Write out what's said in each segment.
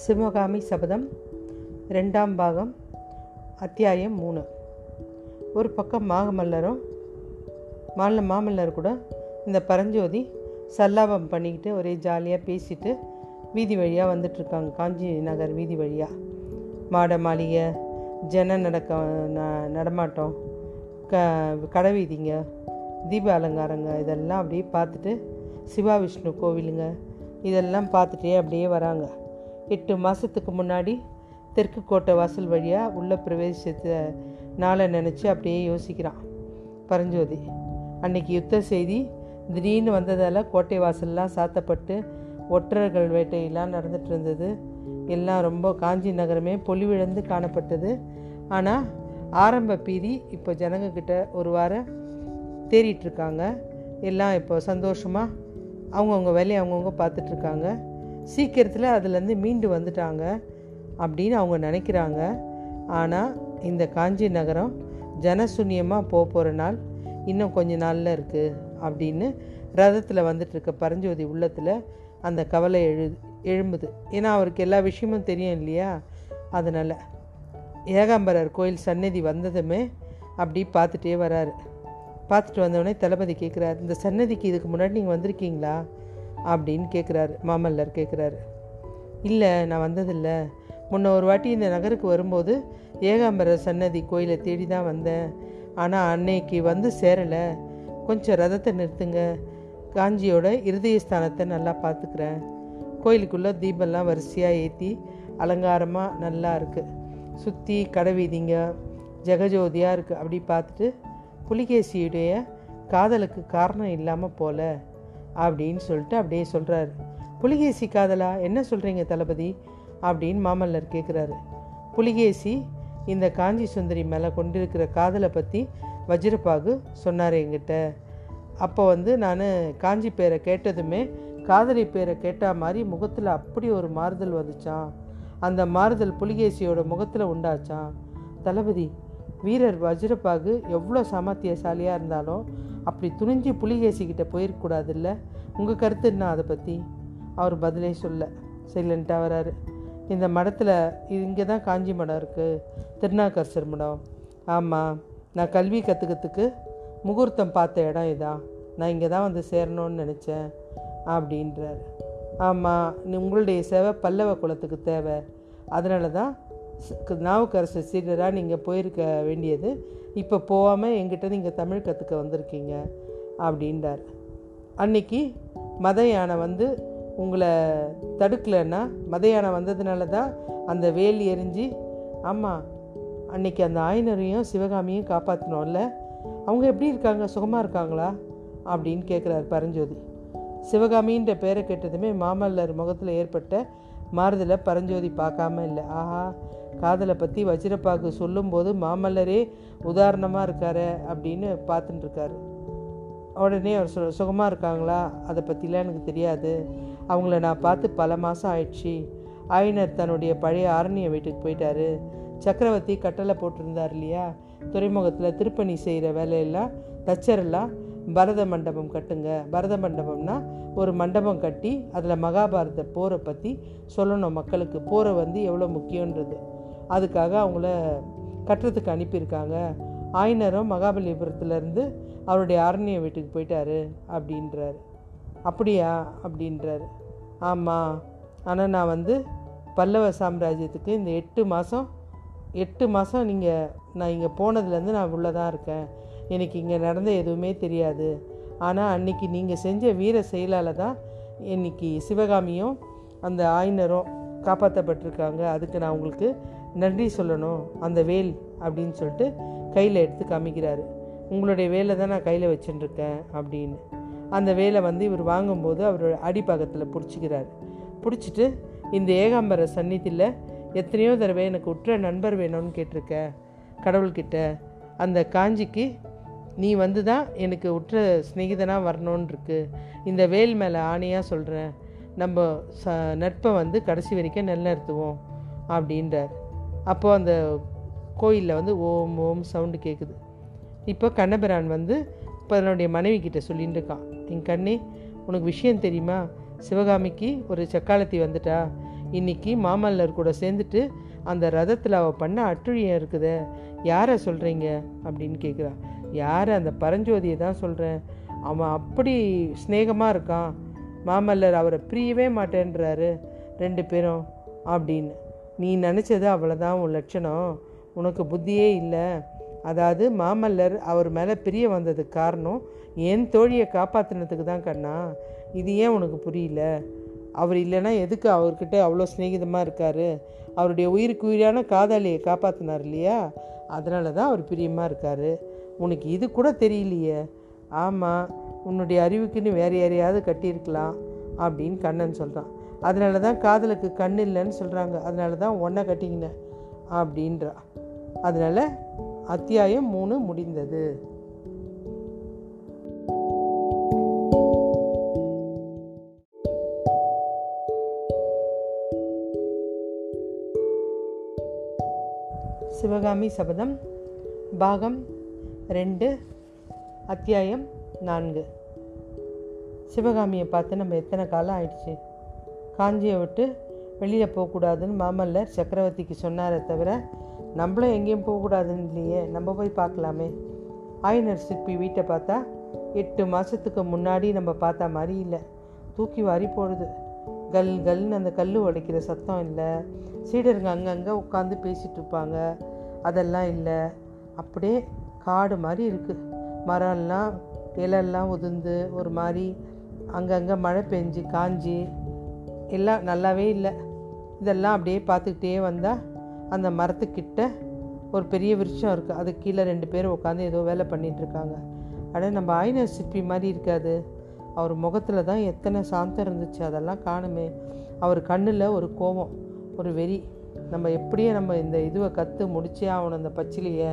சிவகாமி சபதம் ரெண்டாம் பாகம் அத்தியாயம் மூணு. ஒரு பக்கம் மாகமல்லரும் மாநில மாமல்லர் கூட இந்த பரஞ்சோதி சல்லாபம் பண்ணிக்கிட்டு ஒரே ஜாலியாக பேசிட்டு வீதி வழியாக வந்துட்டுருக்காங்க காஞ்சி நகர் வீதி வழியாக மாட மாளிகை ஜன நடக்க ந- நடமாட்டம் க கடை வீதிங்க தீப அலங்காரங்க இதெல்லாம் அப்படியே பார்த்துட்டு சிவா விஷ்ணு கோவிலுங்க இதெல்லாம் பார்த்துட்டே அப்படியே வராங்க. எட்டு மாதத்துக்கு முன்னாடி தெற்கு கோட்டை வாசல் வழியாக உள்ள பிரவேசித்த நாளை நினச்சி அப்படியே யோசிக்கிறான் பரஞ்சோதி. அன்னைக்கு யுத்த செய்தி திடீர்னு வந்ததால் கோட்டை வாசல்லாம் சாத்தப்பட்டு ஒற்றர்கள் வேட்டையெல்லாம் நடந்துட்டு இருந்தது. எல்லாம் ரொம்ப காஞ்சி நகரமே பொலிவிழந்து காணப்பட்டது. ஆனால் ஆரம்ப பீதி இப்போ ஜனங்கக்கிட்ட ஒரு வாரம் தேறிட்டுருக்காங்க எல்லாம் இப்போ சந்தோஷமாக அவங்கவுங்க வேலையை அவங்கவுங்க பார்த்துட்ருக்காங்க சீக்கிரத்தில் அதுலேருந்து மீண்டு வந்துட்டாங்க அப்படின்னு அவங்க நினைக்கிறாங்க. ஆனால் இந்த காஞ்சி நகரம் ஜனசூன்யமாக போக போகிற நாள் இன்னும் கொஞ்ச நாளில் இருக்குது அப்படின்னு ரதத்தில் வந்துட்டுருக்க பரஞ்சோதி உள்ளத்தில் அந்த கவலை எழு எழும்புது. ஏன்னா அவருக்கு எல்லா விஷயமும் தெரியும் இல்லையா? அதனால் ஏகாம்பரர் கோயில் சந்நிதி வந்ததுமே அப்படி பார்த்துட்டே வராரு. பார்த்துட்டு வந்தவுடனே தளபதி கேட்குறாரு இந்த சன்னதிக்கு இதுக்கு முன்னாடி நீங்கள் வந்திருக்கீங்களா? அப்படின்னு கேட்குறாரு மாமல்லர் கேட்குறாரு இல்லை நான் வந்ததில்லை. முன்ன ஒரு வாட்டி இந்த நகருக்கு வரும்போது ஏகாம்பரர் சன்னதி கோயிலை தேடி தான் வந்தேன். ஆனால் அன்னைக்கு வந்து சேரலை. கொஞ்சம் ரதத்தை நிறுத்துங்க. காஞ்சியோட இருதய ஸ்தானத்தை நல்லா பார்த்துக்கிறேன். கோயிலுக்குள்ளே தீபம்லாம் வரிசையாக ஏற்றி அலங்காரமாக நல்லா இருக்குது சுற்றி கடைவீதிங்க ஜெகஜோதியாக இருக்குது அப்படி பார்த்துட்டு புலிகேசியுடைய காதலுக்கு காரணம் இல்லாமல் போல. அப்படின்னு சொல்லிட்டு அப்படியே சொல்கிறாரு புலிகேசி காதலா? என்ன சொல்கிறீங்க தளபதி? அப்படின்னு மாமல்லர் கேட்குறாரு புலிகேசி இந்த காஞ்சி சுந்தரி மேலே கொண்டிருக்கிற காதலை பற்றி வஜ்ரபாகு சொன்னார் என்கிட்ட. அப்போ வந்து நான் காஞ்சி பேரை கேட்டதுமே காதலி பேரை கேட்டால் மாதிரி முகத்தில் அப்படி ஒரு மாறுதல் வந்துச்சான் அந்த மாறுதல் புலிகேசியோட முகத்தில் உண்டாச்சான் தளபதி வீரர் வஜ்ரபாகு எவ்வளோ சாமர்த்தியசாலியாக இருந்தாலும் அப்படி துணிஞ்சு புலிகேசிக்கிட்ட போயிருக்கக்கூடாதுல்ல? உங்கள் கருத்து என்ன அதை பற்றி? அவர் பதிலே சொல்ல சைலண்ட்டாக வராரு. இந்த மடத்தில் இங்கே தான் காஞ்சி மடம் இருக்குது திருநாக்கரசர் மடம். ஆமாம் நான் கல்வி கற்றுக்கிறதுக்கு முகூர்த்தம் பார்த்த இடம் இதான் நான் இங்கே தான் வந்து சேரணும்னு நினச்சேன் அப்படின்றார். ஆமாம் உங்களுடைய சேவை பல்லவ குலத்துக்கு தேவை. அதனால தான் நாவுக்கரசர் சீடராக நீங்கள் போயிருக்க வேண்டியது. இப்போ போகாமல் எங்கிட்ட நீங்கள் தமிழ் கற்றுக்க வந்திருக்கீங்க அப்படின்றார். அன்னைக்கு மத யானை வந்து உங்களை தடுக்கலைன்னா மத யானை வந்ததுனால தான் அந்த வேல் எரிஞ்சு ஆமாம் அன்னைக்கு அந்த ஆயனரையும் சிவகாமியும் காப்பாற்றினோம்ல அவங்க எப்படி இருக்காங்க? சுகமாக இருக்காங்களா? அப்படின்னு கேட்குறாரு பரஞ்சோதி. சிவகாமின்ற பேரை கேட்டதுமே மாமல்லர் முகத்தில் ஏற்பட்ட மாறுதலை பரஞ்சோதி பார்க்காம இல்லை. ஆஹா காதலை பற்றி வஜ்ரப்பாக்கு சொல்லும்போது மாமல்லரே உதாரணமாக இருக்காரு அப்படின்னு பார்த்துட்டு இருக்காரு. உடனே அவர் சொல் சுகமாக இருக்காங்களா? அதை பற்றிலாம் எனக்கு தெரியாது. அவங்கள நான் பார்த்து பல மாதம் ஆயிடுச்சு. ஆயினர் தன்னுடைய பழைய ஆரண்ய வீட்டுக்கு போயிட்டாரு. சக்கரவர்த்தி கட்டளை போட்டிருந்தார் இல்லையா? துறைமுகத்தில் திருப்பணி செய்கிற வேலையெல்லாம் தச்சரெல்லாம் பரத மண்டபம் கட்டுங்க. பரத மண்டபம்னா ஒரு மண்டபம் கட்டி அதில் மகாபாரத போரை பற்றி சொல்லணும் மக்களுக்கு. போரை வந்து எவ்வளோ முக்கியன்றது அதுக்காக அவங்கள கட்டுறதுக்கு அனுப்பியிருக்காங்க. ஆயினரும் மகாபலிபுரத்துலேருந்து அவருடைய அரண்ய வீட்டுக்கு போயிட்டாரு அப்படின்றாரு. அப்படியா? அப்படின்றாரு. ஆமாம் ஆனால் நான் வந்து பல்லவ சாம்ராஜ்யத்துக்கு இந்த எட்டு மாதம் எட்டு மாதம் நீங்கள் நான் இங்கே போனதுலேருந்து நான் உள்ளே தான் இருக்கேன். எனக்கு இங்கே நடந்த எதுவுமே தெரியாது. ஆனால் அன்னைக்கு நீங்கள் செஞ்ச வீர செயலால் தான் இன்னைக்கு சிவகாமியும் அந்த ஆயினரும் காப்பாற்றப்பட்டிருக்காங்க அதுக்கு நான் உங்களுக்கு நன்றி சொல்லணும். அந்த வேல் அப்படின்னு சொல்லிட்டு கையில் எடுத்து காமிக்கிறாரு. உங்களுடைய வேலை தான் நான் கையில் வச்சுட்டுருக்கேன் அப்படின்னு. அந்த வேலை வந்து இவர் வாங்கும்போது அவரோட அடிப்பாகத்தில் பிடிச்சிக்கிறார். பிடிச்சிட்டு இந்த ஏகாம்பர சந்நிதியில் எத்தனையோ தடவை எனக்கு உற்ற நண்பர் வேணும்னு கேட்டிருக்க கடவுள்கிட்ட அந்த காஞ்சிக்கு நீ வந்து தான் எனக்கு உற்ற சிநேகிதனாக வரணும்னு இருக்கு இந்த வேல் மேலே ஆணையாக சொல்கிறேன் நம்ம ச நட்பை வந்து கடைசி வரைக்கும் நிலநிறுத்துவோம் அப்படின்றார். அப்போது அந்த கோயிலில் வந்து ஓம் ஓம் சவுண்டு கேட்குது இப்போ கண்ணபிரான் வந்து இப்போ தன்னுடைய மனைவி கிட்ட சொல்லிட்டு இருக்கான். என் கண்ணே உனக்கு விஷயம் தெரியுமா? சிவகாமிக்கு ஒரு சக்காலத்தி வந்துட்டா. இன்னைக்கு மாமல்லர் கூட சேர்ந்துட்டு அந்த ரதத்தில் அவள் பண்ண அட்டுழியம் இருக்குதே யாரை சொல்கிறீங்க அப்படின்னு கேட்குறா யார் அந்த பரஞ்சோதியை தான் சொல்கிறேன் அவன் அப்படி ஸ்நேகமாக இருக்கான். மாமல்லர் அவரை பிரியவே மாட்டேன்றாரு. ரெண்டு பேரும் அப்படின்னு. நீ நினச்சது அவ்வளோதான் உன் லட்சணம். உனக்கு புத்தியே இல்லை. அதாவது மாமல்லர் அவர் மேலே பிரிய வந்ததுக்கு காரணம் என் தோழியை காப்பாற்றினதுக்கு தான் கண்ணா. இது ஏன் உனக்கு புரியல? அவர் இல்லைன்னா எதுக்கு அவர்கிட்ட அவ்வளோ சிநேகிதமாக இருக்கார்? அவருடைய உயிருக்கு உயிரான காதாலியை காப்பாற்றினார் இல்லையா? அதனால தான் அவர் பிரியமாக இருக்கார். உனக்கு இது கூட தெரியலையே. ஆமாம் உன்னுடைய அறிவுக்குன்னு வேறு யாரையாவது கட்டியிருக்கலாம் அப்படின்னு கண்ணன் சொல்கிறான் அதனால தான் காதலுக்கு கண் இல்லைன்னு சொல்கிறாங்க அதனால தான் ஒன்றை கட்டிக்கினேன் அப்படின்றா. அதனால் அத்தியாயம் மூணு முடிந்தது. சிவகாமி சபதம் பாகம் ரெண்டு அத்தியாயம் நான்கு. சிவகாமியை பார்த்து நம்ம எத்தனை காலம் ஆயிடுச்சு? காஞ்சியை விட்டு வெளியில் போகக்கூடாதுன்னு மாமல்லர் சக்கரவர்த்திக்கு சொன்னாரே தவிர நம்மளும் எங்கேயும் போகக்கூடாதுன்னு இல்லையே நம்ம போய் பார்க்கலாமே. ஆயினர் சிற்பி வீட்டை பார்த்தா எட்டு மாதத்துக்கு முன்னாடி நம்ம பார்த்தா மாதிரி இல்லை. தூக்கி வாரி போடுது. கல் கல்னு அந்த கல் உடைக்கிற சத்தம் இல்லை. சீடருங்க அங்கங்கே உட்காந்து பேசிகிட்டு இருப்பாங்க. அதெல்லாம் இல்லை. அப்படியே காடு மாதிரி இருக்குது மரம்லாம் இலெல்லாம் உதிர்ந்து ஒரு மாதிரி அங்கங்கே மழை பெஞ்சு காஞ்சி எல்லாம் நல்லாவே இல்லை. இதெல்லாம் அப்படியே பார்த்துக்கிட்டே வந்தால் அந்த மரத்துக்கிட்ட ஒரு பெரிய விருட்சம் இருக்குது அது கீழே ரெண்டு பேர் உட்காந்து ஏதோ வேலை பண்ணிகிட்ருக்காங்க ஆனால் நம்ம ஆயின சிற்பி மாதிரி இருக்காது. அவர் முகத்தில் தான் எத்தனை சாந்தம் இருந்துச்சு. அதெல்லாம் காணுமே. அவர் கண்ணில் ஒரு கோபம் ஒரு வெறி. நம்ம எப்படியே நம்ம இந்த இதுவை கற்று முடிச்சே ஆகணும் அந்த பச்சிலையை.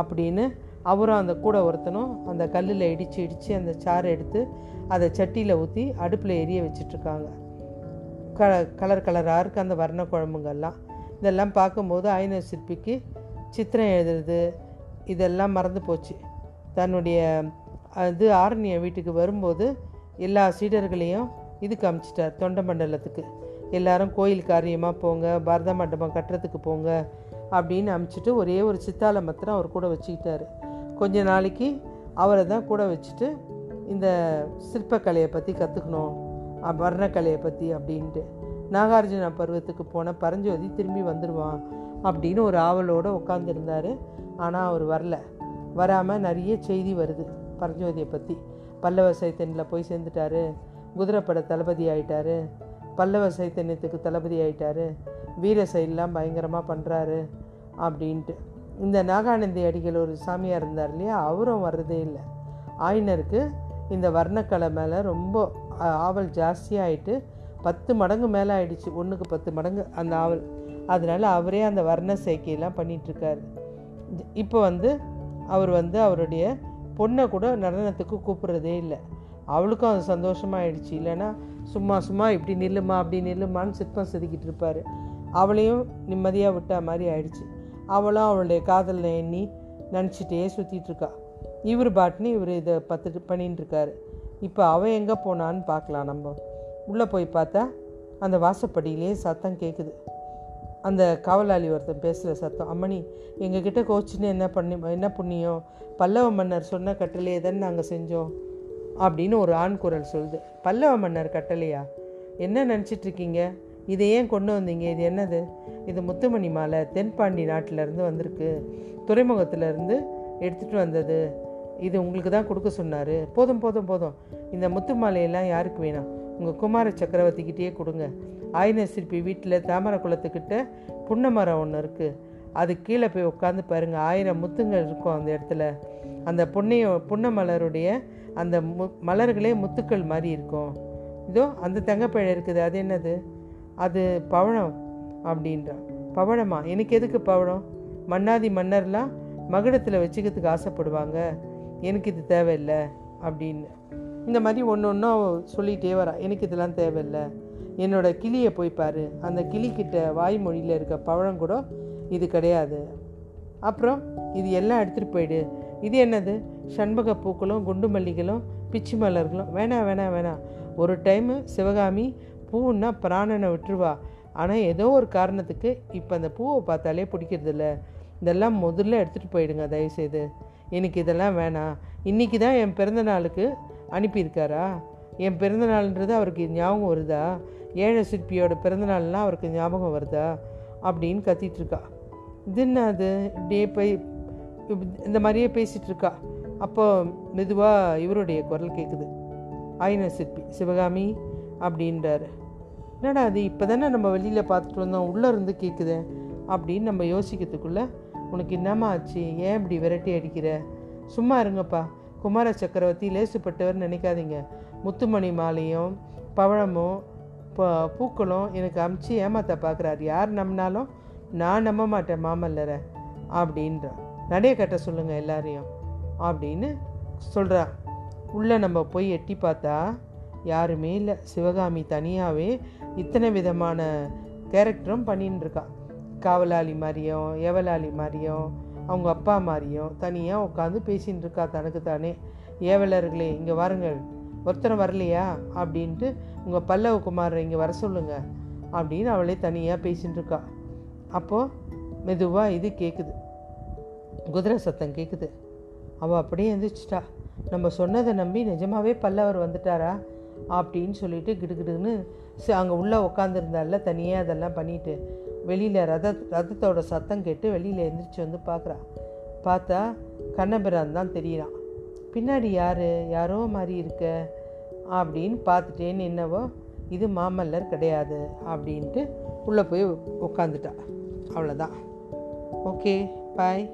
அப்படின்னு அவரும் அந்த கூட ஒருத்தனும் அந்த கல்லில் இடித்து இடித்து அந்த சாறு எடுத்து அதை சட்டியில் ஊற்றி அடுப்பில் எரிய வச்சிட்ருக்காங்க. க கலர் கலராக இருக்குது அந்த வர்ண குழம்புங்கெல்லாம் இதெல்லாம் பார்க்கும்போது ஐநர் சிற்பிக்கு சித்திரம் எழுதுறது இதெல்லாம் மறந்து போச்சு. தன்னுடைய இது ஆரண்ய வீட்டுக்கு வரும்போது எல்லா சீடர்களையும் இதுக்கு அமிச்சிட்டார் தொண்டை மண்டலத்துக்கு எல்லாரும் கோயில் காரியமாக போங்க பரத மண்டபம் கட்டுறதுக்கு போங்க அப்படின்னு அமுச்சிட்டு ஒரே ஒரு சித்தாளை மாத்திரம் அவர் கூட வச்சுக்கிட்டாரு. கொஞ்ச நாளைக்கு அவரை தான் கூட வச்சுட்டு இந்த சிற்பக்கலையை பற்றி கற்றுக்கணும் வர்ணக்கலையை பற்றி அப்படின்ட்டு. நாகார்ஜுன பருவத்துக்கு போன பரஞ்சோதி திரும்பி வந்துடுவான் அப்படின்னு ஒரு ஆவலோடு உட்காந்துருந்தார் ஆனால் அவர் வரல. வராமல் நிறைய செய்தி வருது பரஞ்சோதியை பற்றி பல்லவ சைத்தனில் போய் சேர்ந்துட்டாரு. குதிரைப்பட தளபதி ஆயிட்டாரு. பல்லவ சைத்தன்யத்துக்கு தளபதி ஆயிட்டாரு. வீர சைடெலாம் பயங்கரமாக பண்ணுறாரு அப்படின்ட்டு. இந்த நாகானந்தி அடிகள் ஒரு சாமியாக இருந்தார் இல்லையா? அவரும் வர்றதே இல்லை. ஆயினருக்கு இந்த வர்ணக்கலை மேலே ரொம்ப ஆவல் ஜாஸ்தியாகிட்டு பத்து மடங்கு மேலே ஆயிடுச்சு. ஒன்றுக்கு பத்து மடங்கு அந்த ஆவல். அதனால் அவரே அந்த வர்ண சேர்க்கையெல்லாம் பண்ணிகிட்ருக்காரு இப்போ வந்து அவர் வந்து அவருடைய பொண்ணை கூட நடனத்துக்கு கூப்பிட்றதே இல்லை. அவளுக்கும் அது சந்தோஷமாயிடுச்சு. இல்லைன்னா சும்மா சும்மா இப்படி நில்லுமா அப்படி நில்லுமான்னு சிற்பம் செதுக்கிட்டு இருப்பார். அவளையும் நிம்மதியாக விட்டா மாதிரி ஆயிடுச்சு. அவளும் அவளுடைய காதலில் எண்ணி நினச்சிட்டே சுற்றிட்டுருக்கா இவர் பாட்டுன்னு இவர் இதை பத்து பண்ணின்னு இருக்காரு. இப்போ அவன் எங்கே போனான்னு பார்க்கலாம் நம்ம. உள்ளே போய் பார்த்தா அந்த வாசப்படியிலே சத்தம் கேட்குது அந்த காவலாளி ஒருத்தன் பேசுகிற சத்தம். அம்மணி எங்ககிட்ட கோச்சுன்னு என்ன பண்ணி என்ன புண்ணியம்? பல்லவ மன்னர் சொன்ன கட்டளையை தானே நாங்கள் செஞ்சோம். அப்படின்னு ஒரு ஆண் குரல் சொல்லுது. பல்லவ மன்னர் கட்டளையா? என்ன நினச்சிட்ருக்கீங்க? இதை ஏன் கொண்டு வந்தீங்க? இது என்னது? இது முத்துமணி மாலை தென்பாண்டி நாட்டிலேருந்து வந்திருக்கு. துறைமுகத்திலேருந்து எடுத்துகிட்டு வந்தது. இது உங்களுக்கு தான் கொடுக்க சொன்னார். போதும் போதும் போதும். இந்த முத்து மாலையெல்லாம் யாருக்கு வேணாம்? உங்கள் குமார சக்கரவர்த்திக்கிட்டேயே கொடுங்க. ஆயின சிற்பி வீட்டில் தாமரை குளத்துக்கிட்ட புன்ன மரம் ஒன்று இருக்குது அது கீழே போய் உட்காந்து பாருங்கள் ஆயிரம் முத்துங்கள் இருக்கும் அந்த இடத்துல. அந்த புண்ணிய புன்ன மலருடைய அந்த மு மலர்களே முத்துக்கள் மாதிரி இருக்கும். இதோ அந்த தங்கப்பழம் இருக்குது. அது என்னது? அது பவழம் அப்படின்றான் பவழமா எனக்கு எதுக்கு பவழம் மன்னாதி மன்னர்லாம் மகுடத்தில் வச்சுக்கிறதுக்கு ஆசைப்படுவாங்க. எனக்கு இது தேவையில்லை அப்படின்னு. இந்த மாதிரி ஒன்று ஒன்றும் சொல்லிகிட்டே வரான் எனக்கு இதெல்லாம் தேவையில்லை. என்னோட கிளியை போய் பாரு. அந்த கிளிக்கிட்ட வாய்மொழியில் இருக்க பழம் கூட இது கிடையாது. அப்புறம் இது எல்லாம் எடுத்துகிட்டு போயிடு. இது என்னது? சண்பக பூக்களும் குண்டு மல்லிகளும் பிச்சு மலர்களும். வேணாம் வேணாம் வேணாம் ஒரு டைமு சிவகாமி பூன்னா பிராணனை விட்டுருவா. ஆனால் ஏதோ ஒரு காரணத்துக்கு இப்போ அந்த பூவை பார்த்தாலே பிடிக்கிறதில்ல. இதெல்லாம் முதல்ல எடுத்துகிட்டு போயிடுங்க தயவுசெய்து. எனக்கு இதெல்லாம் வேணாம். இன்றைக்கி தான் என் பிறந்த நாளுக்கு அனுப்பியிருக்காரா? என் பிறந்த நாள்ன்றது அவருக்கு ஞாபகம் வருதா? ஏழை சிற்பியோட பிறந்தநாள்லாம் அவருக்கு ஞாபகம் வருதா? அப்படின்னு கத்திகிட்ருக்கா இருக்கா அது இப்படியே போய் இந்த மாதிரியே பேசிகிட்டு இருக்கா. அப்போ மெதுவாக இவருடைய குரல் கேட்குது ஆயின சிற்பி சிவகாமி அப்படின்றாரு. என்னடா அது இப்போ தானே நம்ம வெளியில் பார்த்துட்டு வந்தோம் உள்ளே இருந்து கேட்குது அப்படின்னு நம்ம யோசிக்கிறதுக்குள்ளே உனக்கு என்னம்மா ஆச்சு? ஏன் இப்படி விரட்டி அடிக்கிற? சும்மா இருங்கப்பா. குமார சக்கரவர்த்தி லேசுப்பட்டவர் நினைக்காதீங்க. முத்துமணி மாலையும் பவழமும் பூக்களும் எனக்கு அமுச்சு ஏமாத்த பார்க்குறாரு. யார் நம்பினாலும் நான் நம்ப மாட்டேன் மாமல்லரை. அப்படின்றான் நடைய கட்ட சொல்லுங்கள் எல்லாரையும். அப்படின்னு சொல்கிறா உள்ளே நம்ம போய் எட்டி பார்த்தா யாருமே இல்லை. சிவகாமி தனியாகவே இத்தனை விதமான கேரக்டரும் பண்ணின்னு காவலாளி மாதிரியும் ஏவலாளி மாதிரியும் அவங்க அப்பா மாதிரியும் தனியாக உட்காந்து பேசின்னு இருக்கா தனக்கு தானே. ஏவலர்களே இங்கே வாருங்கள். ஒருத்தரை வரலையா? அப்படின்ட்டு உங்கள் பல்லவ குமாரை இங்கே வர சொல்லுங்கள் அப்படின்னு அவளே தனியாக பேசின்னு இருக்கா அப்போது மெதுவாக இது கேட்குது குதிரை சத்தம் கேட்குது அவள் அப்படியே எழுந்திரிச்சிட்டா நம்ம சொன்னதை நம்பி நிஜமாகவே பல்லவர் வந்துட்டாரா? அப்படின்னு சொல்லிட்டு கிடுகிடுன்னு அங்கே உள்ளே உட்காந்துருந்தால தனியாக அதெல்லாம் பண்ணிட்டு வெளியில் ரத ரதத்தோட சத்தம் கேட்டு வெளியில் எந்திரிச்சு வந்து பார்க்குறா பார்த்தா கண்ணபிரான் தான் தெரியிறான். பின்னாடி யார்? யாரோ மாதிரி இருக்க அப்படின்னு பார்த்துட்டேன்னு என்னவோ இது மாமல்லர் கிடையாது அப்படின்ட்டு உள்ளே போய் உட்காந்துட்டா அவ்வளோதான் ஓகே பாய்